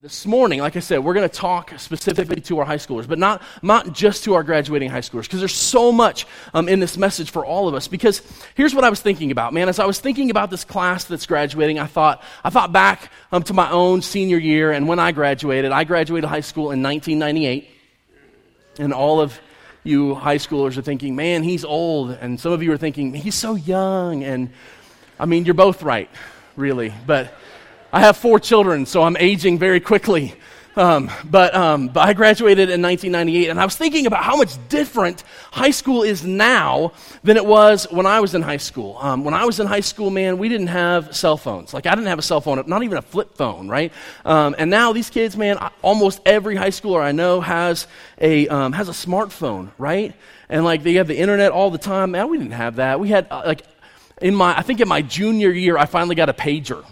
This morning, like I said, we're going to talk specifically to our high schoolers, but not, not just to our graduating high schoolers, because there's so much um, in this message for all of us. Because here's what I was thinking about, man. As I was thinking about this class that's graduating, I thought, I thought back um, to my own senior year and when I graduated. I graduated high school in 1998, and all of you high schoolers are thinking, man, he's old. And some of you are thinking, he's so young. And I mean, you're both right, really. But I have four children, so I'm aging very quickly. Um, but, um, but I graduated in 1998, and I was thinking about how much different high school is now than it was when I was in high school. Um, when I was in high school, man, we didn't have cell phones. Like, I didn't have a cell phone, not even a flip phone, right? Um, and now these kids, man, almost every high schooler I know has a, um, has a smartphone, right? And, like, they have the internet all the time. Man, we didn't have that. We had, uh, like, in my, I think in my junior year, I finally got a pager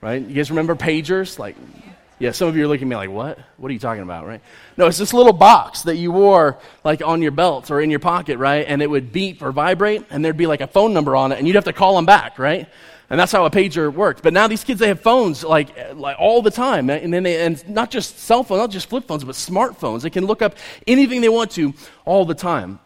right? You guys remember pagers? Like, yeah, some of you are looking at me like, what? What are you talking about, right? No, it's this little box that you wore like on your belt or in your pocket, right? And it would beep or vibrate, and there'd be like a phone number on it, and you'd have to call them back, right? And that's how a pager worked. But now these kids, they have phones like, like all the time. And then they, and not just cell phones, not just flip phones, but smartphones. They can look up anything they want to all the time.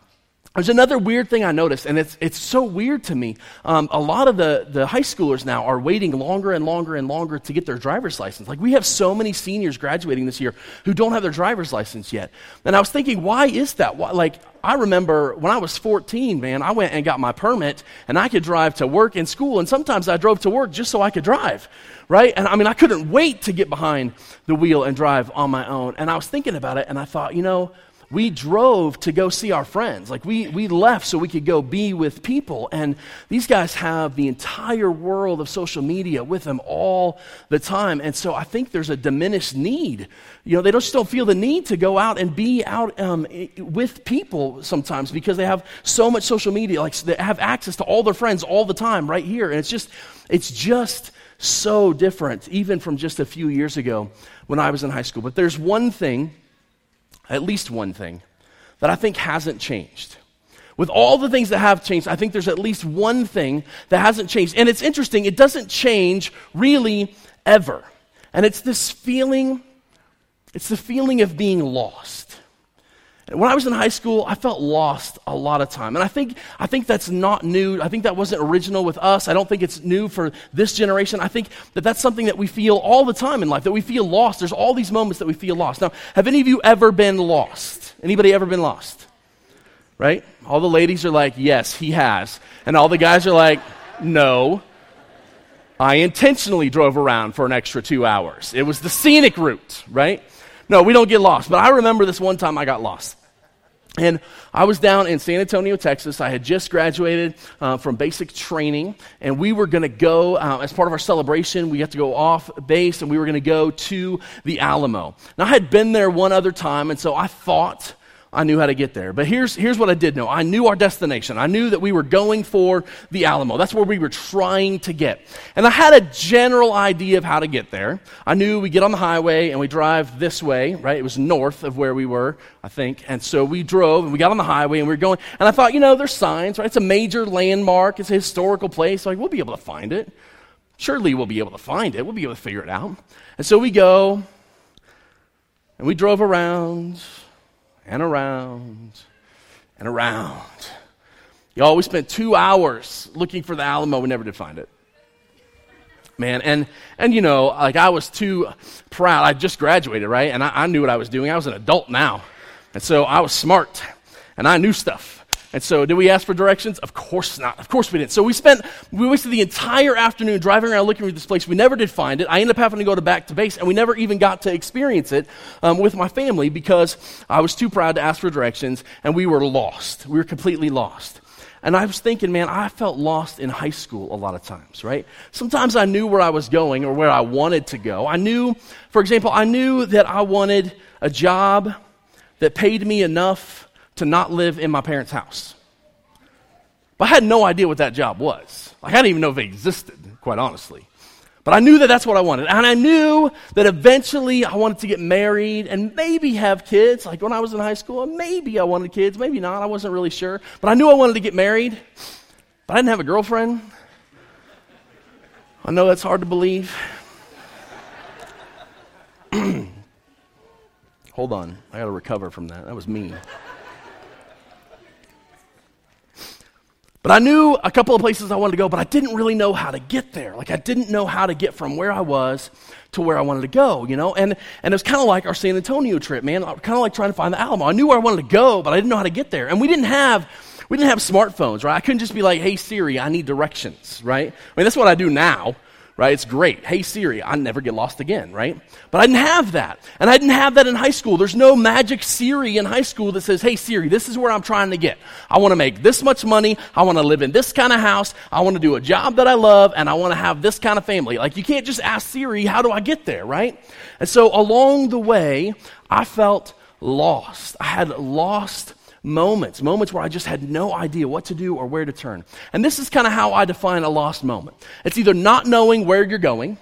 There's another weird thing I noticed, and it's, it's so weird to me. Um, a lot of the, the high schoolers now are waiting longer and longer and longer to get their driver's license. Like, we have so many seniors graduating this year who don't have their driver's license yet. And I was thinking, why is that? Why, like, I remember when I was 14, man, I went and got my permit, and I could drive to work and school, and sometimes I drove to work just so I could drive, right? And I mean, I couldn't wait to get behind the wheel and drive on my own. And I was thinking about it, and I thought, you know, we drove to go see our friends. Like we, we left so we could go be with people. And these guys have the entire world of social media with them all the time. And so I think there's a diminished need. You know, they just don't feel the need to go out and be out um, with people sometimes because they have so much social media. Like they have access to all their friends all the time right here. And it's just, it's just so different, even from just a few years ago when I was in high school. But there's one thing at least one thing that I think hasn't changed. With all the things that have changed, I think there's at least one thing that hasn't changed. And it's interesting, it doesn't change really ever. And it's this feeling, it's the feeling of being lost. When I was in high school, I felt lost a lot of time. And I think, I think that's not new. I think that wasn't original with us. I don't think it's new for this generation. I think that that's something that we feel all the time in life, that we feel lost. There's all these moments that we feel lost. Now, have any of you ever been lost? Anybody ever been lost? Right? All the ladies are like, yes, he has. And all the guys are like, no. I intentionally drove around for an extra two hours. It was the scenic route, right? No, we don't get lost. But I remember this one time I got lost. And I was down in San Antonio, Texas. I had just graduated uh, from basic training, and we were going to go, uh, as part of our celebration, we had to go off base, and we were going to go to the Alamo. Now, I had been there one other time, and so I thought I knew how to get there. But here's, here's what I did know I knew our destination. I knew that we were going for the Alamo. That's where we were trying to get. And I had a general idea of how to get there. I knew we get on the highway and we drive this way, right? It was north of where we were, I think. And so we drove and we got on the highway and we were going. And I thought, you know, there's signs, right? It's a major landmark, it's a historical place. Like, we'll be able to find it. Surely we'll be able to find it. We'll be able to figure it out. And so we go and we drove around and around and around. Y'all, we spent two hours looking for the Alamo. We never did find it. Man, and, and you know, like I was too proud. I just graduated, right? And I, I knew what I was doing. I was an adult now. And so I was smart and I knew stuff. And so, did we ask for directions? Of course not. Of course we didn't. So we spent, we wasted the entire afternoon driving around looking for this place. We never did find it. I ended up having to go to back to base, and we never even got to experience it um, with my family because I was too proud to ask for directions, and we were lost. We were completely lost. And I was thinking, man, I felt lost in high school a lot of times, right? Sometimes I knew where I was going or where I wanted to go. I knew, for example, I knew that I wanted a job that paid me enough to not live in my parents' house. But I had no idea what that job was. Like, I didn't even know if it existed, quite honestly. But I knew that that's what I wanted. And I knew that eventually I wanted to get married and maybe have kids. Like when I was in high school, maybe I wanted kids, maybe not. I wasn't really sure. But I knew I wanted to get married. But I didn't have a girlfriend. I know that's hard to believe. Hold on. I got to recover from that. That was mean. But I knew a couple of places I wanted to go, but I didn't really know how to get there. Like I didn't know how to get from where I was to where I wanted to go, you know? And and it was kind of like our San Antonio trip, man. Uh, kind of like trying to find the Alamo. I knew where I wanted to go, but I didn't know how to get there. And we didn't have we didn't have smartphones, right? I couldn't just be like, "Hey Siri, I need directions," right? I mean, that's what I do now right? It's great. Hey Siri, I never get lost again, right? But I didn't have that. And I didn't have that in high school. There's no magic Siri in high school that says, hey Siri, this is where I'm trying to get. I want to make this much money. I want to live in this kind of house. I want to do a job that I love and I want to have this kind of family. Like you can't just ask Siri, how do I get there, right? And so along the way, I felt lost. I had lost moments, moments where I just had no idea what to do or where to turn. And this is kind of how I define a lost moment. It's either not knowing where you're going,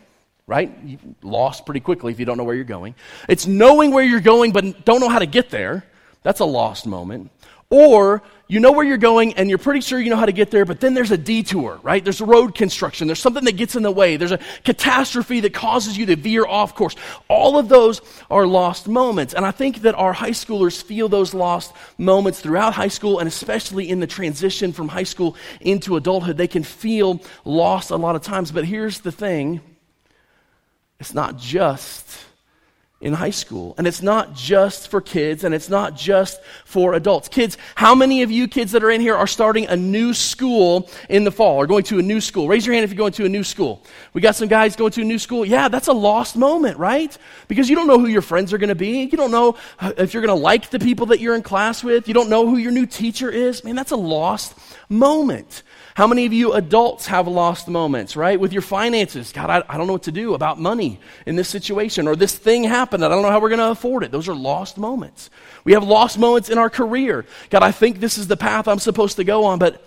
right? You lost pretty quickly if you don't know where you're going. It's knowing where you're going but don't know how to get there. That's a lost moment. Or you know where you're going and you're pretty sure you know how to get there, but then there's a detour, right? There's road construction. There's something that gets in the way. There's a catastrophe that causes you to veer off course. All of those are lost moments. And I think that our high schoolers feel those lost moments throughout high school and especially in the transition from high school into adulthood. They can feel lost a lot of times. But here's the thing it's not just in high school. And it's not just for kids and it's not just for adults. Kids, how many of you kids that are in here are starting a new school in the fall or going to a new school? Raise your hand if you're going to a new school. We got some guys going to a new school. Yeah, that's a lost moment, right? Because you don't know who your friends are going to be. You don't know if you're going to like the people that you're in class with. You don't know who your new teacher is. Man, that's a lost moment. How many of you adults have lost moments, right? With your finances. God, I, I don't know what to do about money in this situation, or this thing happened. I don't know how we're going to afford it. Those are lost moments. We have lost moments in our career. God, I think this is the path I'm supposed to go on, but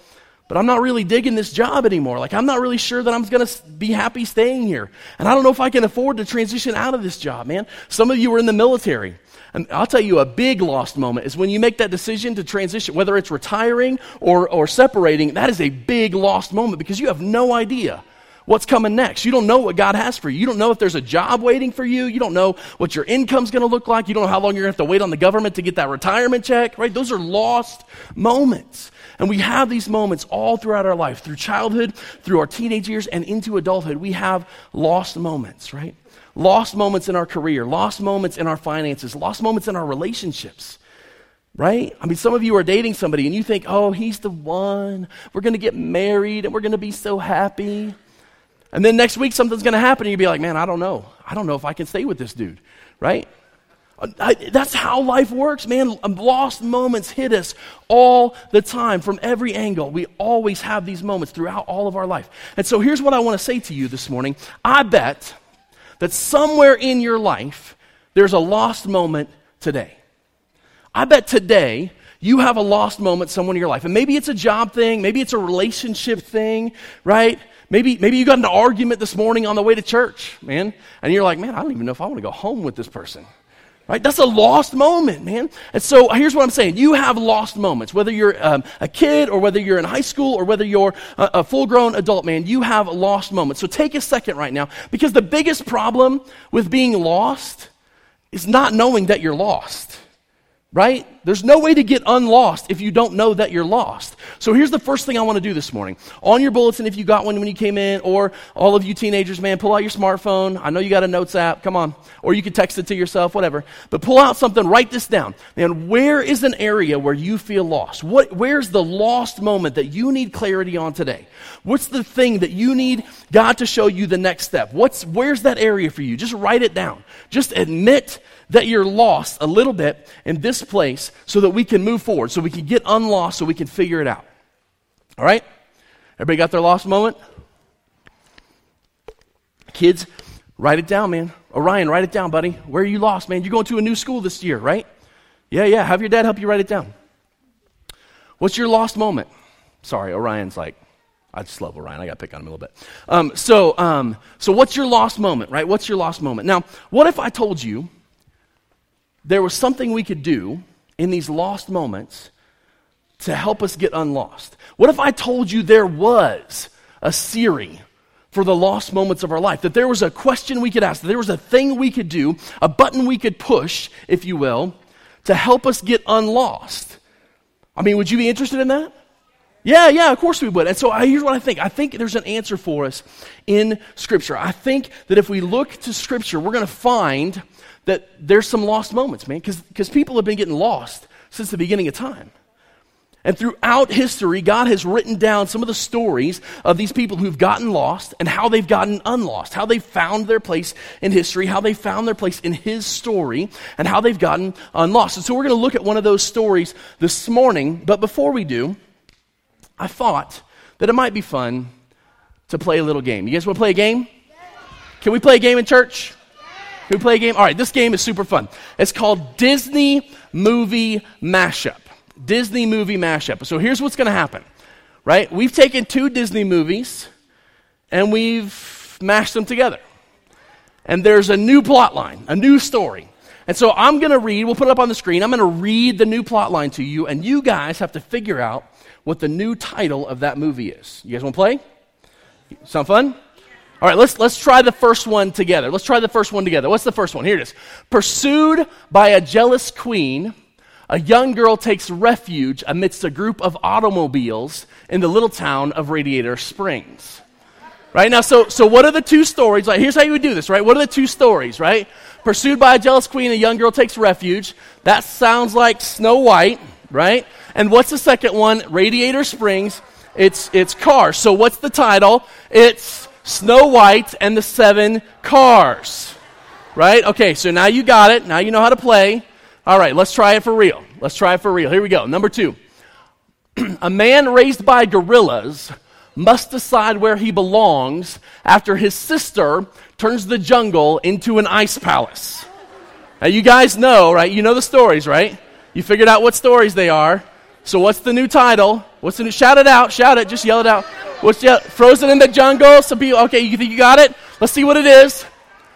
but I'm not really digging this job anymore. Like, I'm not really sure that I'm going to be happy staying here. And I don't know if I can afford to transition out of this job, man. Some of you are in the military. And I'll tell you a big lost moment is when you make that decision to transition, whether it's retiring or, or separating, that is a big lost moment because you have no idea what's coming next. You don't know what God has for you. You don't know if there's a job waiting for you. You don't know what your income's going to look like. You don't know how long you're going to have to wait on the government to get that retirement check, right? Those are lost moments. And we have these moments all throughout our life, through childhood, through our teenage years, and into adulthood. We have lost moments, right? Lost moments in our career, lost moments in our finances, lost moments in our relationships. Right? I mean, some of you are dating somebody and you think, oh, he's the one. We're going to get married and we're going to be so happy. And then next week something's going to happen and you'll be like, man, I don't know. I don't know if I can stay with this dude. Right? I, that's how life works, man. Um, lost moments hit us all the time from every angle. We always have these moments throughout all of our life. And so here's what I want to say to you this morning. I bet that somewhere in your life, there's a lost moment today. I bet today you have a lost moment somewhere in your life. And maybe it's a job thing, maybe it's a relationship thing, right? Maybe, maybe you got an argument this morning on the way to church, man, and you're like, man, I don't even know if I want to go home with this person. Right? That's a lost moment, man. And so here's what I'm saying. You have lost moments. Whether you're um, a kid or whether you're in high school or whether you're a, a full grown adult, man, you have lost moments. So take a second right now because the biggest problem with being lost is not knowing that you're lost right? There's no way to get unlost if you don't know that you're lost. So here's the first thing I want to do this morning. On your bulletin, if you got one when you came in, or all of you teenagers, man, pull out your smartphone. I know you got a notes app. Come on. Or you can text it to yourself, whatever. But pull out something, write this down. Man, where is an area where you feel lost? What, where's the lost moment that you need clarity on today? What's the thing that you need God to show you the next step? What's, where's that area for you? Just write it down. Just admit that you're lost a little bit in this place so that we can move forward, so we can get unlost, so we can figure it out. All right? Everybody got their lost moment? Kids, write it down, man. Orion, write it down, buddy. Where are you lost, man? You're going to a new school this year, right? Yeah, yeah. Have your dad help you write it down. What's your lost moment? Sorry, Orion's like, I just love Orion. I got to pick on him a little bit. Um, so, um, so what's your lost moment, right? What's your lost moment? Now, what if I told you there was something we could do in these lost moments to help us get unlost? What if I told you there was a Siri for the lost moments of our life. That there was a question we could ask, that there was a thing we could do, a button we could push, if you will, to help us get unlost. I mean, would you be interested in that? Yeah, yeah, of course we would. And so I, here's what I think. I think there's an answer for us in Scripture. I think that if we look to Scripture, we're going to find that there's some lost moments, man, because people have been getting lost since the beginning of time. And throughout history, God has written down some of the stories of these people who've gotten lost and how they've gotten unlost, how they found their place in history, how they found their place in His story, and how they've gotten unlost. And so we're going to look at one of those stories this morning. But before we do, I thought that it might be fun to play a little game. You guys want to play a game? Can we play a game in church? Can we play a game? All right, this game is super fun. It's called Disney Movie Mashup. Disney movie mashup. So here's what's going to happen, right? We've taken two Disney movies and we've mashed them together. And there's a new plot line, a new story. And so I'm going to read, we'll put it up on the screen. I'm going to read the new plot line to you, and you guys have to figure out what the new title of that movie is. You guys want to play? Sound fun? All right, let's, let's try the first one together. Let's try the first one together. What's the first one? Here it is. Pursued by a jealous queen, a young girl takes refuge amidst a group of automobiles in the little town of Radiator Springs. Right now, so, so what are the two stories? Like, here's how you would do this, right? What are the two stories, right? Pursued by a jealous queen, a young girl takes refuge. That sounds like Snow White, right? And what's the second one? Radiator Springs. It's, it's cars. So what's the title? It's Snow White and the Seven Cars. Right? Okay, so now you got it. Now you know how to play. All right, let's try it for real. Let's try it for real. Here we go. Number two. a man raised by gorillas must decide where he belongs after his sister turns the jungle into an ice palace. Now, you guys know, right? You know the stories, right? You figured out what stories they are. So, what's the new title? What's the new? Shout it out! Shout it! Just yell it out! What's yell? Frozen in the jungle? Some people. Okay, you think you got it? Let's see what it is.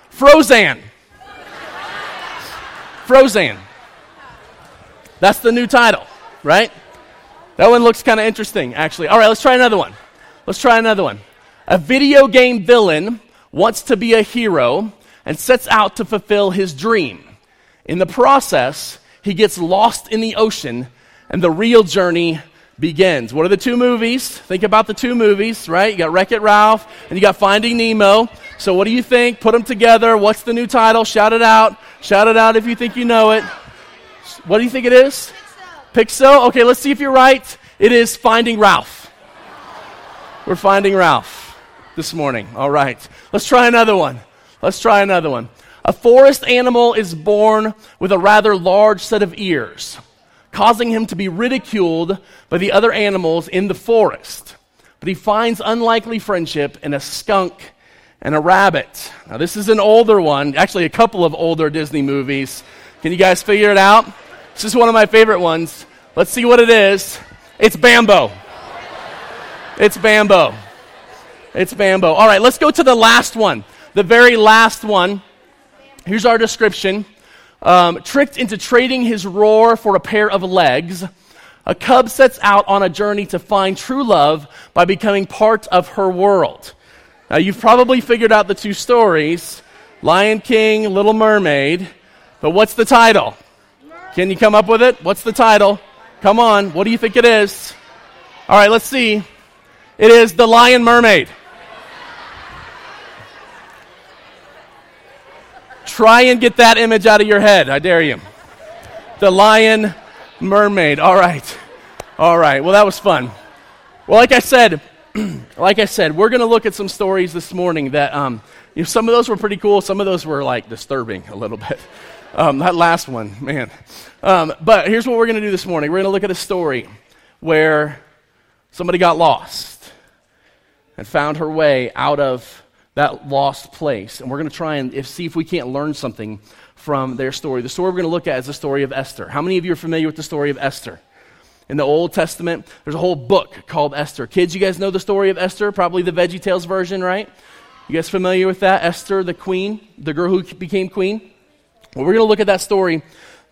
Frozen. Frozen. That's the new title, right? That one looks kind of interesting, actually. All right, let's try another one. Let's try another one. A video game villain wants to be a hero and sets out to fulfill his dream. In the process, he gets lost in the ocean, and the real journey begins. What are the two movies? Think about the two movies, right? You got Wreck It Ralph and you got Finding Nemo. So, what do you think? Put them together. What's the new title? Shout it out. Shout it out if you think you know it. What do you think it is? Pixel. Okay, let's see if you're right. It is Finding Ralph. We're finding Ralph this morning. All right. Let's try another one. Let's try another one. A forest animal is born with a rather large set of ears, causing him to be ridiculed by the other animals in the forest. But he finds unlikely friendship in a skunk and a rabbit. Now, this is an older one, actually, a couple of older Disney movies. Can you guys figure it out? This is one of my favorite ones. Let's see what it is. It's Bambo. It's Bambo. It's Bambo. All right, let's go to the last one. The very last one. Here's our description. Um, tricked into trading his roar for a pair of legs, a cub sets out on a journey to find true love by becoming part of her world. Now, you've probably figured out the two stories Lion King, Little Mermaid, but what's the title? Can you come up with it? What's the title? Come on. What do you think it is? All right, let's see. It is The Lion Mermaid. Try and get that image out of your head. I dare you. The Lion Mermaid. All right. All right. Well, that was fun. Well, like I said, like I said, we're going to look at some stories this morning that um, you know, some of those were pretty cool. Some of those were like disturbing a little bit. Um, that last one, man. Um, but here's what we're going to do this morning we're going to look at a story where somebody got lost and found her way out of that lost place. And we're going to try and if, see if we can't learn something from their story. The story we're going to look at is the story of Esther. How many of you are familiar with the story of Esther? In the Old Testament, there's a whole book called Esther. Kids, you guys know the story of Esther? Probably the Veggie Tales version, right? You guys familiar with that? Esther, the queen, the girl who became queen? Well, we're going to look at that story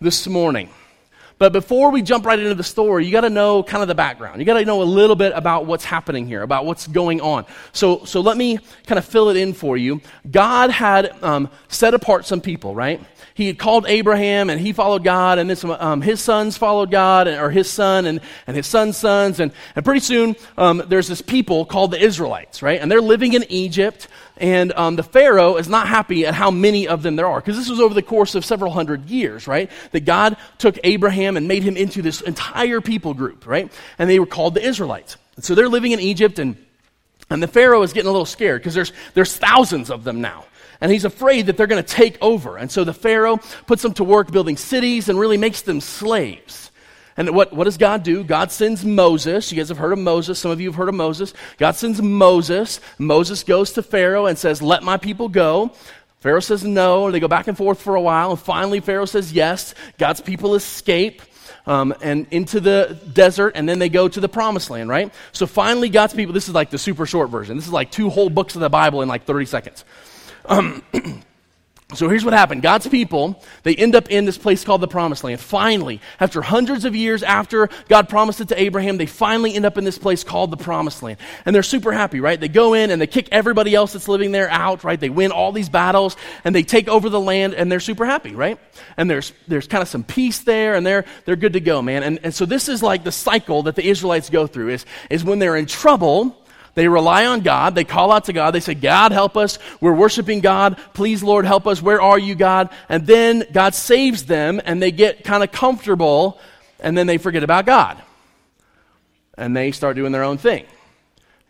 this morning. But before we jump right into the story, you got to know kind of the background. You got to know a little bit about what's happening here, about what's going on. So, so let me kind of fill it in for you. God had um, set apart some people, right? He had called Abraham and he followed God, and then some, um, his sons followed God, and, or his son and, and his son's sons. And, and pretty soon, um, there's this people called the Israelites, right? And they're living in Egypt. And um, the Pharaoh is not happy at how many of them there are, because this was over the course of several hundred years, right? That God took Abraham and made him into this entire people group, right? And they were called the Israelites. And so they're living in Egypt, and, and the Pharaoh is getting a little scared because there's, there's thousands of them now. And he's afraid that they're going to take over. And so the Pharaoh puts them to work building cities and really makes them slaves. And what, what does God do? God sends Moses. You guys have heard of Moses. Some of you have heard of Moses. God sends Moses. Moses goes to Pharaoh and says, Let my people go. Pharaoh says no. They go back and forth for a while. And finally, Pharaoh says yes. God's people escape. Um, and into the desert, and then they go to the promised land, right? So finally, God's people, this is like the super short version. This is like two whole books of the Bible in like 30 seconds. Um, So here's what happened. God's people, they end up in this place called the Promised Land. Finally, after hundreds of years after God promised it to Abraham, they finally end up in this place called the Promised Land. And they're super happy, right? They go in and they kick everybody else that's living there out, right? They win all these battles and they take over the land and they're super happy, right? And there's, there's kind of some peace there and they're, they're good to go, man. And, and so this is like the cycle that the Israelites go through is, is when they're in trouble, they rely on God. They call out to God. They say, God, help us. We're worshiping God. Please, Lord, help us. Where are you, God? And then God saves them and they get kind of comfortable and then they forget about God. And they start doing their own thing.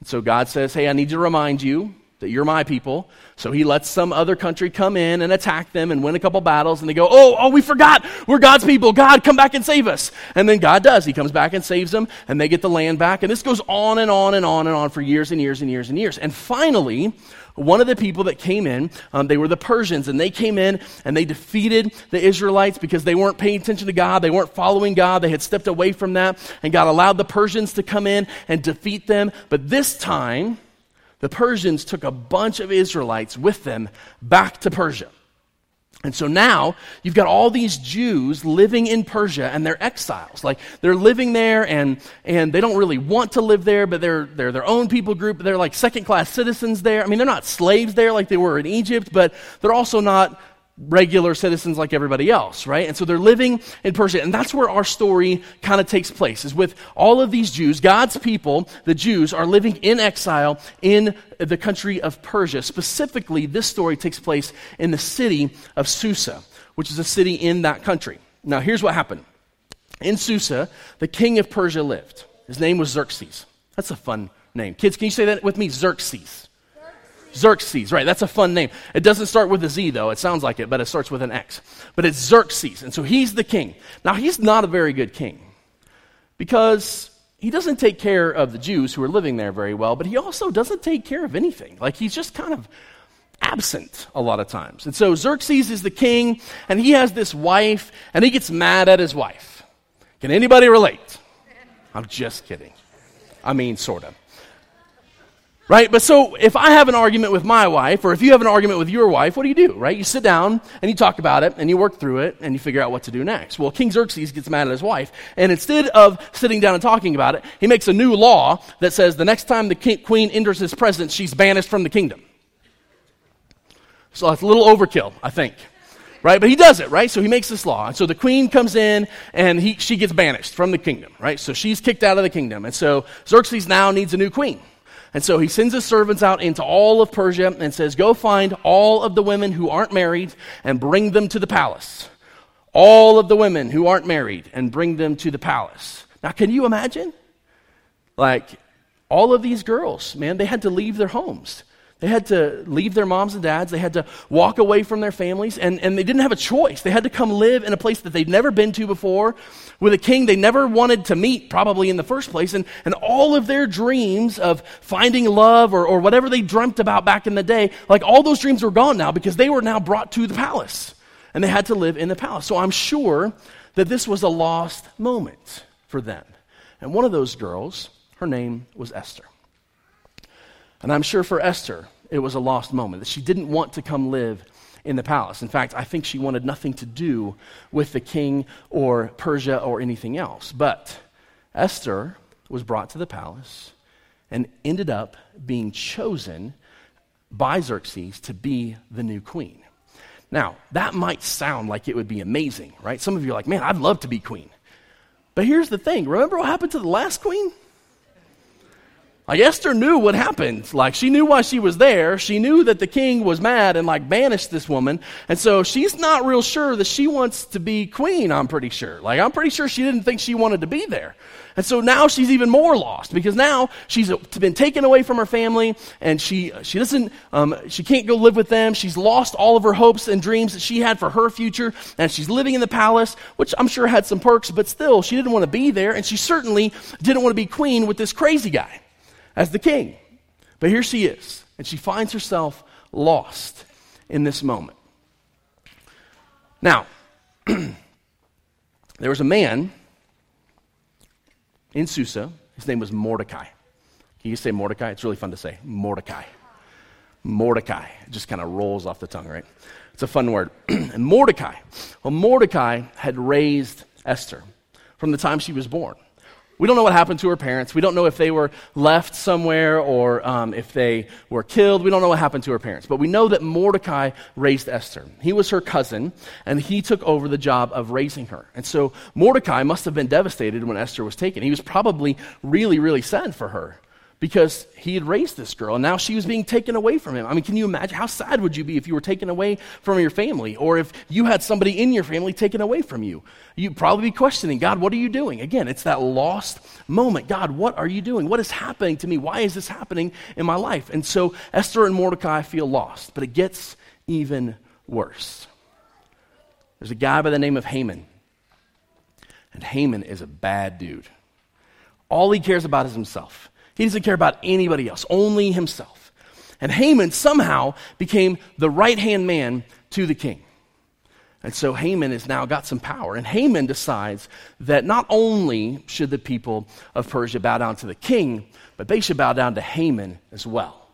And so God says, Hey, I need to remind you that you're my people. So he lets some other country come in and attack them and win a couple battles. And they go, Oh, oh, we forgot. We're God's people. God, come back and save us. And then God does. He comes back and saves them, and they get the land back. And this goes on and on and on and on for years and years and years and years. And finally, one of the people that came in, um, they were the Persians, and they came in and they defeated the Israelites because they weren't paying attention to God. They weren't following God. They had stepped away from that. And God allowed the Persians to come in and defeat them. But this time, the Persians took a bunch of Israelites with them back to Persia. And so now you've got all these Jews living in Persia and they're exiles. Like they're living there and, and they don't really want to live there, but they're, they're their own people group. They're like second class citizens there. I mean, they're not slaves there like they were in Egypt, but they're also not regular citizens like everybody else, right? And so they're living in Persia. And that's where our story kind of takes place, is with all of these Jews, God's people, the Jews, are living in exile in the country of Persia. Specifically, this story takes place in the city of Susa, which is a city in that country. Now, here's what happened. In Susa, the king of Persia lived. His name was Xerxes. That's a fun name. Kids, can you say that with me? Xerxes. Xerxes, right? That's a fun name. It doesn't start with a Z, though. It sounds like it, but it starts with an X. But it's Xerxes. And so he's the king. Now, he's not a very good king because he doesn't take care of the Jews who are living there very well, but he also doesn't take care of anything. Like, he's just kind of absent a lot of times. And so Xerxes is the king, and he has this wife, and he gets mad at his wife. Can anybody relate? I'm just kidding. I mean, sort of. Right? But so if I have an argument with my wife, or if you have an argument with your wife, what do you do? Right? You sit down and you talk about it and you work through it and you figure out what to do next. Well, King Xerxes gets mad at his wife, and instead of sitting down and talking about it, he makes a new law that says the next time the king, queen enters his presence, she's banished from the kingdom. So that's a little overkill, I think. Right? But he does it, right? So he makes this law. And so the queen comes in and he, she gets banished from the kingdom, right? So she's kicked out of the kingdom. And so Xerxes now needs a new queen. And so he sends his servants out into all of Persia and says, Go find all of the women who aren't married and bring them to the palace. All of the women who aren't married and bring them to the palace. Now, can you imagine? Like, all of these girls, man, they had to leave their homes. They had to leave their moms and dads. They had to walk away from their families, and, and they didn't have a choice. They had to come live in a place that they'd never been to before with a king they never wanted to meet, probably in the first place. And, and all of their dreams of finding love or, or whatever they dreamt about back in the day, like all those dreams were gone now because they were now brought to the palace. And they had to live in the palace. So I'm sure that this was a lost moment for them. And one of those girls, her name was Esther. And I'm sure for Esther, it was a lost moment, that she didn't want to come live in the palace. In fact, I think she wanted nothing to do with the king or Persia or anything else. But Esther was brought to the palace and ended up being chosen by Xerxes to be the new queen. Now, that might sound like it would be amazing, right? Some of you are like, man, I'd love to be queen. But here's the thing remember what happened to the last queen? Like Esther knew what happened. Like she knew why she was there. She knew that the king was mad and like banished this woman. And so she's not real sure that she wants to be queen, I'm pretty sure. Like I'm pretty sure she didn't think she wanted to be there. And so now she's even more lost because now she's been taken away from her family and she, she doesn't, um, she can't go live with them. She's lost all of her hopes and dreams that she had for her future. And she's living in the palace, which I'm sure had some perks, but still she didn't want to be there. And she certainly didn't want to be queen with this crazy guy as the king. But here she is, and she finds herself lost in this moment. Now, there was a man in Susa. His name was Mordecai. Can you say Mordecai? It's really fun to say. Mordecai. Mordecai. It just kind of rolls off the tongue, right? It's a fun word. and Mordecai. Well, Mordecai had raised Esther from the time she was born. We don't know what happened to her parents. We don't know if they were left somewhere or um, if they were killed. We don't know what happened to her parents. But we know that Mordecai raised Esther. He was her cousin, and he took over the job of raising her. And so Mordecai must have been devastated when Esther was taken. He was probably really, really sad for her because he had raised this girl and now she was being taken away from him. I mean, can you imagine how sad would you be if you were taken away from your family or if you had somebody in your family taken away from you? You'd probably be questioning, God, what are you doing? Again, it's that lost moment. God, what are you doing? What is happening to me? Why is this happening in my life? And so Esther and Mordecai feel lost, but it gets even worse. There's a guy by the name of Haman. And Haman is a bad dude. All he cares about is himself. He doesn't care about anybody else, only himself. And Haman somehow became the right hand man to the king. And so Haman has now got some power. And Haman decides that not only should the people of Persia bow down to the king, but they should bow down to Haman as well.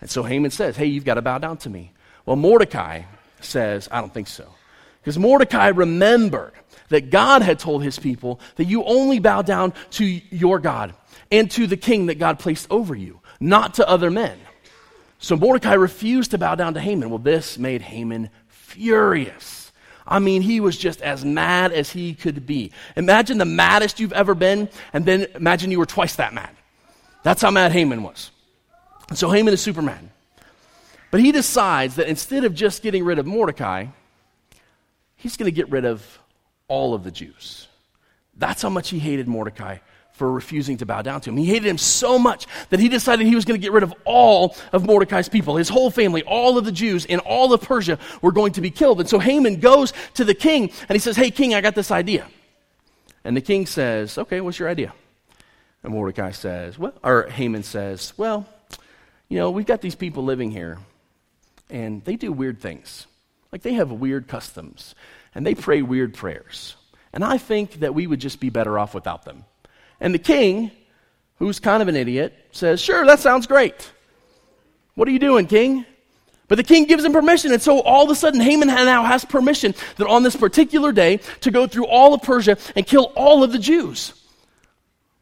And so Haman says, Hey, you've got to bow down to me. Well, Mordecai says, I don't think so. Because Mordecai remembered that God had told his people that you only bow down to your God and to the king that God placed over you, not to other men. So Mordecai refused to bow down to Haman. Well, this made Haman furious. I mean, he was just as mad as he could be. Imagine the maddest you've ever been, and then imagine you were twice that mad. That's how mad Haman was. And so Haman is super mad. But he decides that instead of just getting rid of Mordecai, he's going to get rid of all of the Jews. That's how much he hated Mordecai for refusing to bow down to him. He hated him so much that he decided he was going to get rid of all of Mordecai's people. His whole family, all of the Jews in all of Persia were going to be killed. And so Haman goes to the king and he says, Hey, king, I got this idea. And the king says, Okay, what's your idea? And Mordecai says, Well, or Haman says, Well, you know, we've got these people living here and they do weird things. Like they have weird customs and they pray weird prayers. And I think that we would just be better off without them. And the king, who's kind of an idiot, says, Sure, that sounds great. What are you doing, king? But the king gives him permission. And so all of a sudden, Haman now has permission that on this particular day to go through all of Persia and kill all of the Jews.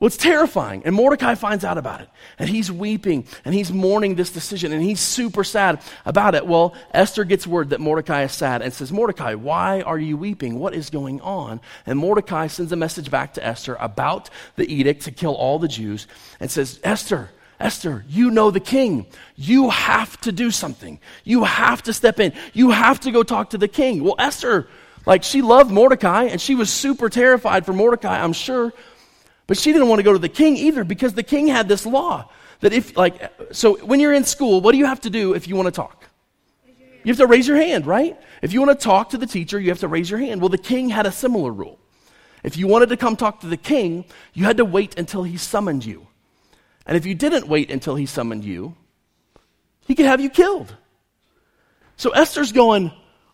Well, it's terrifying. And Mordecai finds out about it. And he's weeping and he's mourning this decision and he's super sad about it. Well, Esther gets word that Mordecai is sad and says, Mordecai, why are you weeping? What is going on? And Mordecai sends a message back to Esther about the edict to kill all the Jews and says, Esther, Esther, you know the king. You have to do something. You have to step in. You have to go talk to the king. Well, Esther, like, she loved Mordecai and she was super terrified for Mordecai, I'm sure. But she didn't want to go to the king either because the king had this law that if, like, so when you're in school, what do you have to do if you want to talk? You have to raise your hand, right? If you want to talk to the teacher, you have to raise your hand. Well, the king had a similar rule. If you wanted to come talk to the king, you had to wait until he summoned you. And if you didn't wait until he summoned you, he could have you killed. So Esther's going,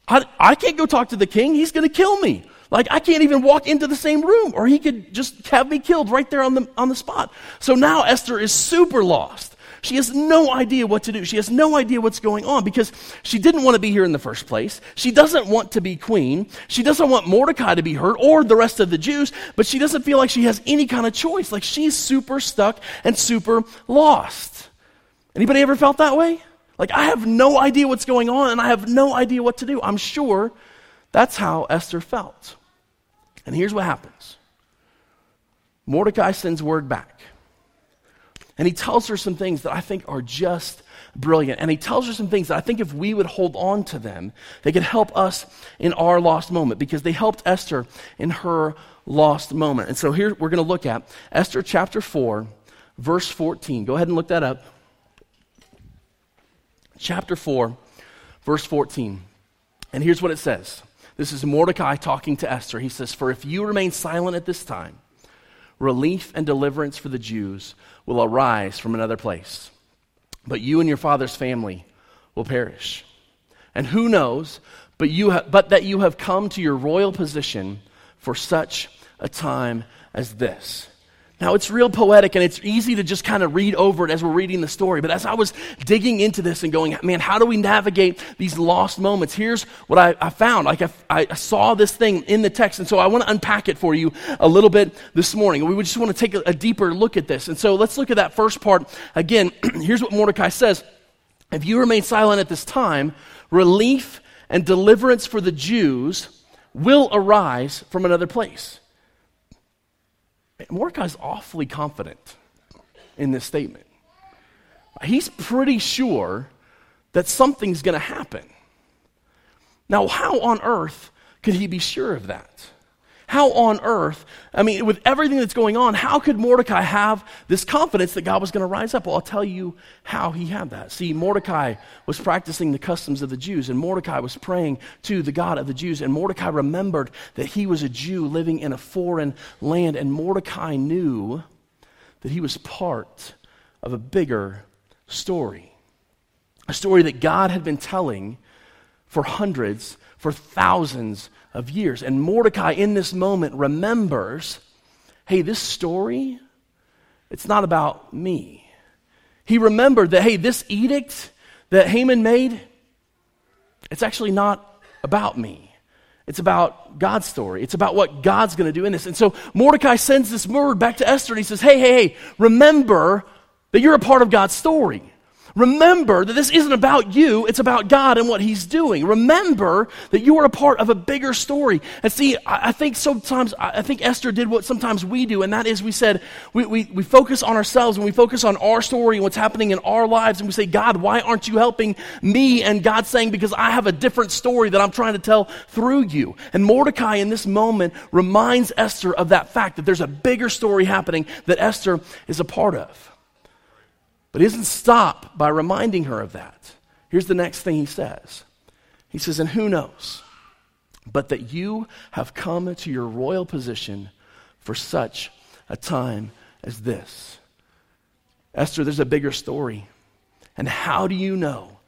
I, I can't go talk to the king. He's going to kill me. Like, I can't even walk into the same room, or he could just have me killed right there on the, on the spot. So now Esther is super lost She has no idea what to do. She has no idea what's going on because she didn't want to be here in the first place. She doesn't want to be queen. She doesn't want Mordecai to be hurt or the rest of the Jews, but she doesn't feel like she has any kind of choice. Like she's super stuck and super lost. Anybody ever felt that way? Like I have no idea what's going on and I have no idea what to do. I'm sure that's how Esther felt. And here's what happens Mordecai sends word back. And he tells her some things that I think are just brilliant. And he tells her some things that I think if we would hold on to them, they could help us in our lost moment because they helped Esther in her lost moment. And so here we're going to look at Esther chapter 4, verse 14. Go ahead and look that up. Chapter 4, verse 14. And here's what it says this is Mordecai talking to Esther. He says, For if you remain silent at this time, relief and deliverance for the Jews will arise from another place. But you and your father's family will perish. And who knows, but, you ha- but that you have come to your royal position for such a time as this. Now, it's real poetic and it's easy to just kind of read over it as we're reading the story. But as I was digging into this and going, man, how do we navigate these lost moments? Here's what I, I found. Like, I, I, saw this thing in the text. And so I want to unpack it for you a little bit this morning. We just want to take a, a deeper look at this. And so let's look at that first part. Again, here's what Mordecai says If you remain silent at this time, relief and deliverance for the Jews will arise from another place. Mordecai's awfully confident in this statement. He's pretty sure that something's going to happen. Now, how on earth could he be sure of that? How on earth, I mean, with everything that's going on, how could Mordecai have this confidence that God was going to rise up? Well, I'll tell you how he had that. See, Mordecai was practicing the customs of the Jews, and Mordecai was praying to the God of the Jews, and Mordecai remembered that he was a Jew living in a foreign land, and Mordecai knew that he was part of a bigger story. A story that God had been telling for hundreds, for thousands of years. And Mordecai, in this moment, remembers hey, this story, it's not about me. He remembered that, hey, this edict that Haman made, it's actually not about me. It's about God's story. It's about what God's going to do in this. And so Mordecai sends this word back to Esther and he says, hey, hey, hey, remember that you're a part of God's story. Remember that this isn't about you, it's about God and what He's doing. Remember that you are a part of a bigger story. And see, I, I think sometimes, I think Esther did what sometimes we do, and that is we said, we, we, we focus on ourselves and we focus on our story and what's happening in our lives, and we say, God, why aren't you helping me? And God's saying, because I have a different story that I'm trying to tell through you. And Mordecai in this moment reminds Esther of that fact that there's a bigger story happening that Esther is a part of. But he doesn't stop by reminding her of that. Here's the next thing he says He says, And who knows, but that you have come to your royal position for such a time as this. Esther, there's a bigger story. And how do you know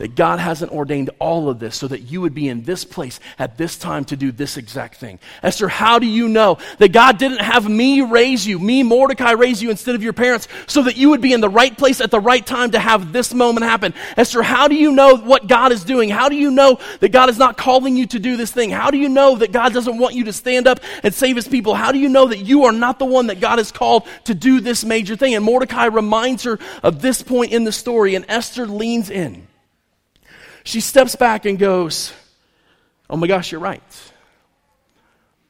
that God hasn't ordained all of this so that you would be in this place at this time to do this exact thing. Esther, how do you know that God didn't have me raise you, me, Mordecai, raise you instead of your parents so that you would be in the right place at the right time to have this moment happen? Esther, how do you know what God is doing? How do you know that God is not calling you to do this thing? How do you know that God doesn't want you to stand up and save his people? How do you know that you are not the one that God has called to do this major thing? And Mordecai reminds her of this point in the story, and Esther leans in she steps back and goes, Oh my gosh, you're right.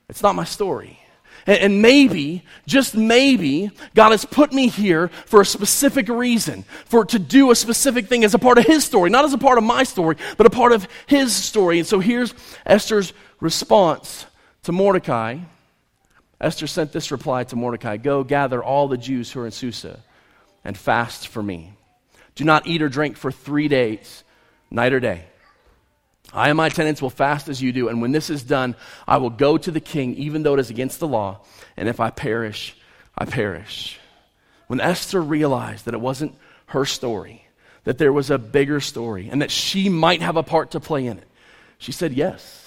It's not my story. And, maybe, just maybe, God has put me here for a specific reason, for to do a specific thing as a part of His story, not as a part of my story, but a part of His story. And so here's Esther's response to Mordecai. Esther sent this reply to Mordecai Go gather all the Jews who are in Susa and fast for me. Do not eat or drink for three days night or day. I and my tenants will fast as you do, and when this is done, I will go to the king, even though it is against the law, and if I perish, I perish. When Esther realized that it wasn't her story, that there was a bigger story, and that she might have a part to play in it, she said yes.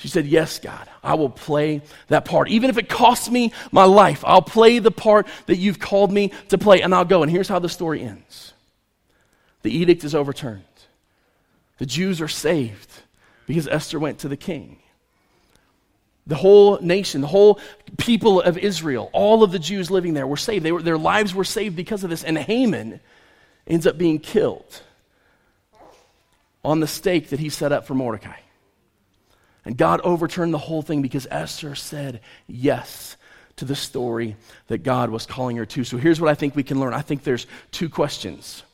She said, Yes, God, I will play that part. Even if it costs me my life, I'll play the part that you've called me to play, and I'll go. And here's how the story ends the edict is overturned. The Jews are saved because Esther went to the king. The whole nation, the whole people of Israel, all of the Jews living there were saved. Were, their lives were saved because of this. And Haman ends up being killed on the stake that he set up for Mordecai. And God overturned the whole thing because Esther said yes to the story that God was calling her to. So here's what I think we can learn. I think there's two questions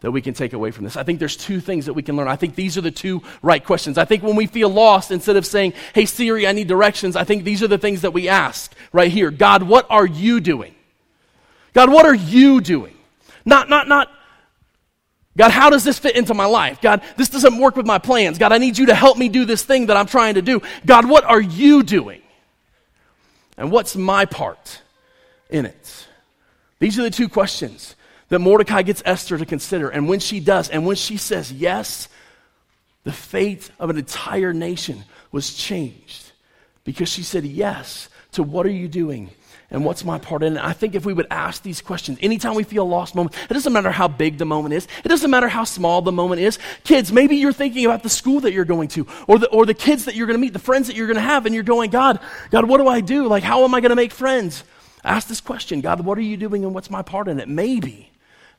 that we can take away from this. I think there's two things that we can learn. I think these are the two right questions. I think when we feel lost, instead of saying, Hey Siri, I need directions, I think these are the things that we ask right here. God, what are you doing? God, what are you doing? Not, not, not, God, how does this fit into my life? God, this doesn't work with my plans. God, I need you to help me do this thing that I'm trying to do. God, what are you doing? And what's my part in it? These are the two questions that Mordecai gets Esther to consider. And when she does, and when she says yes, the fate of an entire nation was changed because she said yes to what are you doing and what's my part in it? I think if we would ask these questions, anytime we feel a lost moment, it doesn't matter how big the moment is, it doesn't matter how small the moment is. Kids, maybe you're thinking about the school that you're going to, or the, or the kids that you're going to meet, the friends that you're going to have, and you're going, God, God, what do I do? Like, how am I going to make friends? Ask this question God, what are you doing and what's my part in it? Maybe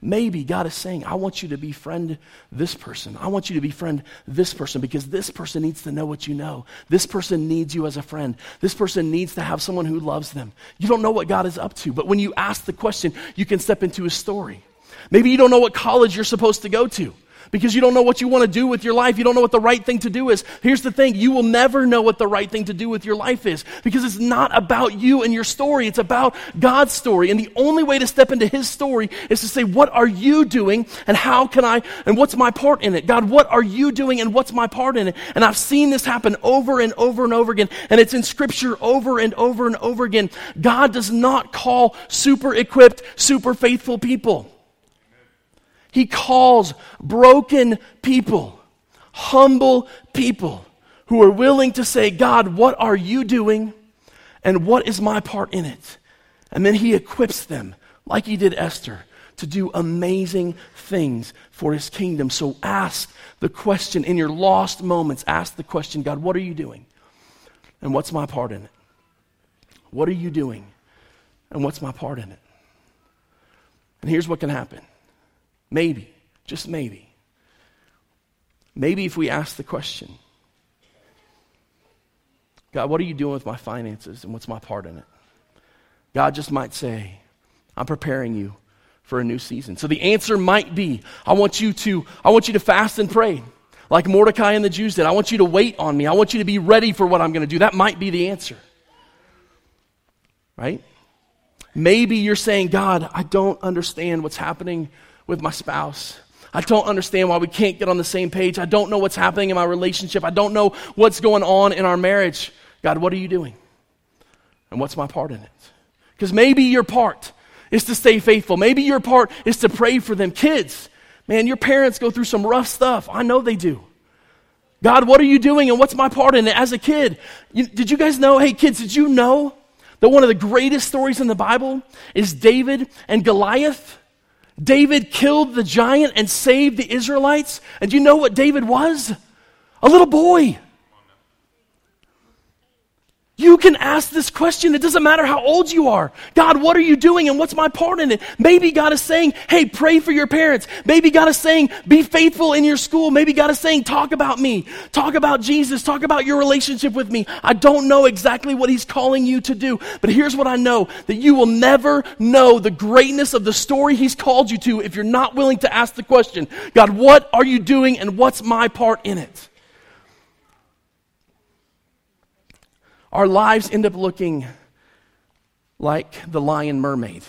Maybe God is saying, I want you to befriend this person. I want you to befriend this person because this person needs to know what you know. This person needs you as a friend. This person needs to have someone who loves them. You don't know what God is up to, but when you ask the question, you can step into his story. Maybe you don't know what college you're supposed to go to because you don't know what you want to do with your life. You don't know what the right thing to do is. Here's the thing you will never know what the right thing to do with your life is because it's not about you and your story. It's about God's story. And the only way to step into His story is to say, What are you doing and how can I, and what's my part in it? God, what are you doing and what's my part in it? And I've seen this happen over and over and over again. And it's in Scripture over and over and over again. God does not call super equipped, super faithful people. He calls broken people, humble people who are willing to say, God, what are you doing? And what is my part in it? And then he equips them, like he did Esther, to do amazing things for his kingdom. So ask the question in your lost moments, ask the question, God, what are you doing? And what's my part in it? What are you doing? And what's my part in it? And here's what can happen Maybe, just maybe. Maybe if we ask the question, God, what are you doing with my finances and what's my part in it? God just might say, I'm preparing you for a new season. So the answer might be, I want you to, I want you to fast and pray. Like Mordecai and the Jews did. I want you to wait on me. I want you to be ready for what I'm going to do. That might be the answer. Right? Maybe you're saying, God, I don't understand what's happening with my spouse. I don't understand why we can't get on the same page. I don't know what's happening in my relationship. I don't know what's going on in our marriage. God, what are you doing? And what's my part in it? Because maybe your part is to stay faithful. Maybe your part is to pray for them. Kids, man, your parents go through some rough stuff. I know they do. God, what are you doing and what's my part in it? As a kid, you, did you guys know? Hey, kids, did you know that one of the greatest stories in the Bible is David and Goliath? David killed the giant and saved the Israelites. And you know what David was? A little boy. You can ask this question. It doesn't matter how old you are. God, what are you doing and what's my part in it? Maybe God is saying, hey, pray for your parents. Maybe God is saying, be faithful in your school. Maybe God is saying, talk about me. Talk about Jesus. Talk about your relationship with me. I don't know exactly what He's calling you to do, but here's what I know that you will never know the greatness of the story He's called you to if you're not willing to ask the question, God, what are you doing and what's my part in it? Our lives end up looking like the lion mermaid.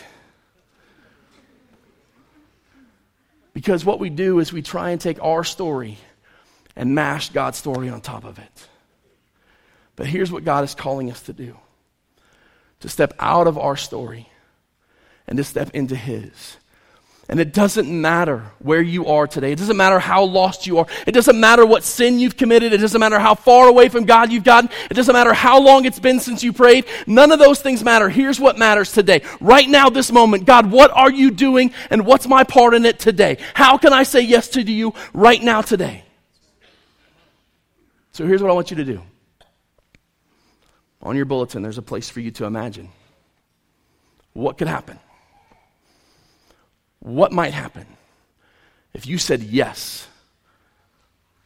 Because what we do is we try and take our story and mash God's story on top of it. But here's what God is calling us to do to step out of our story and to step into His. And it doesn't matter where you are today. It doesn't matter how lost you are. It doesn't matter what sin you've committed. It doesn't matter how far away from God you've gotten. It doesn't matter how long it's been since you prayed. None of those things matter. Here's what matters today. Right now, this moment, God, what are you doing and what's my part in it today? How can I say yes to you right now today? So here's what I want you to do. On your bulletin, there's a place for you to imagine. What could happen? What might happen if you said yes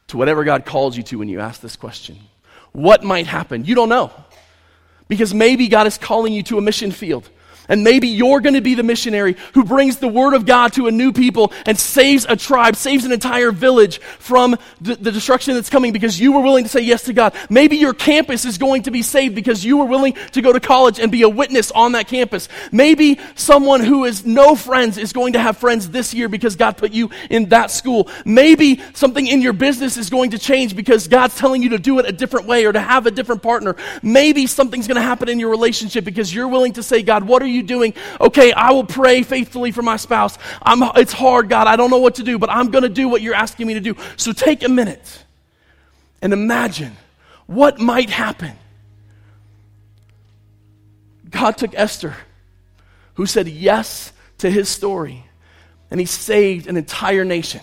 to whatever God calls you to when you ask this question? What might happen? You don't know. Because maybe God is calling you to a mission field. And maybe you're going to be the missionary who brings the word of God to a new people and saves a tribe, saves an entire village from the, the, destruction that's coming because you were willing to say yes to God. Maybe your campus is going to be saved because you were willing to go to college and be a witness on that campus. Maybe someone who has no friends is going to have friends this year because God put you in that school. Maybe something in your business is going to change because God's telling you to do it a different way or to have a different partner. Maybe something's going to happen in your relationship because you're willing to say, God, what are you you doing? Okay, I will pray faithfully for my spouse. I'm, it's hard, God. I don't know what to do, but I'm going to do what you're asking me to do. So take a minute and imagine what might happen. God took Esther, who said yes to his story, and he saved an entire nation.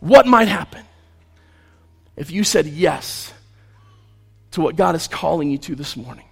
What might happen if you said yes to what God is calling you to this morning?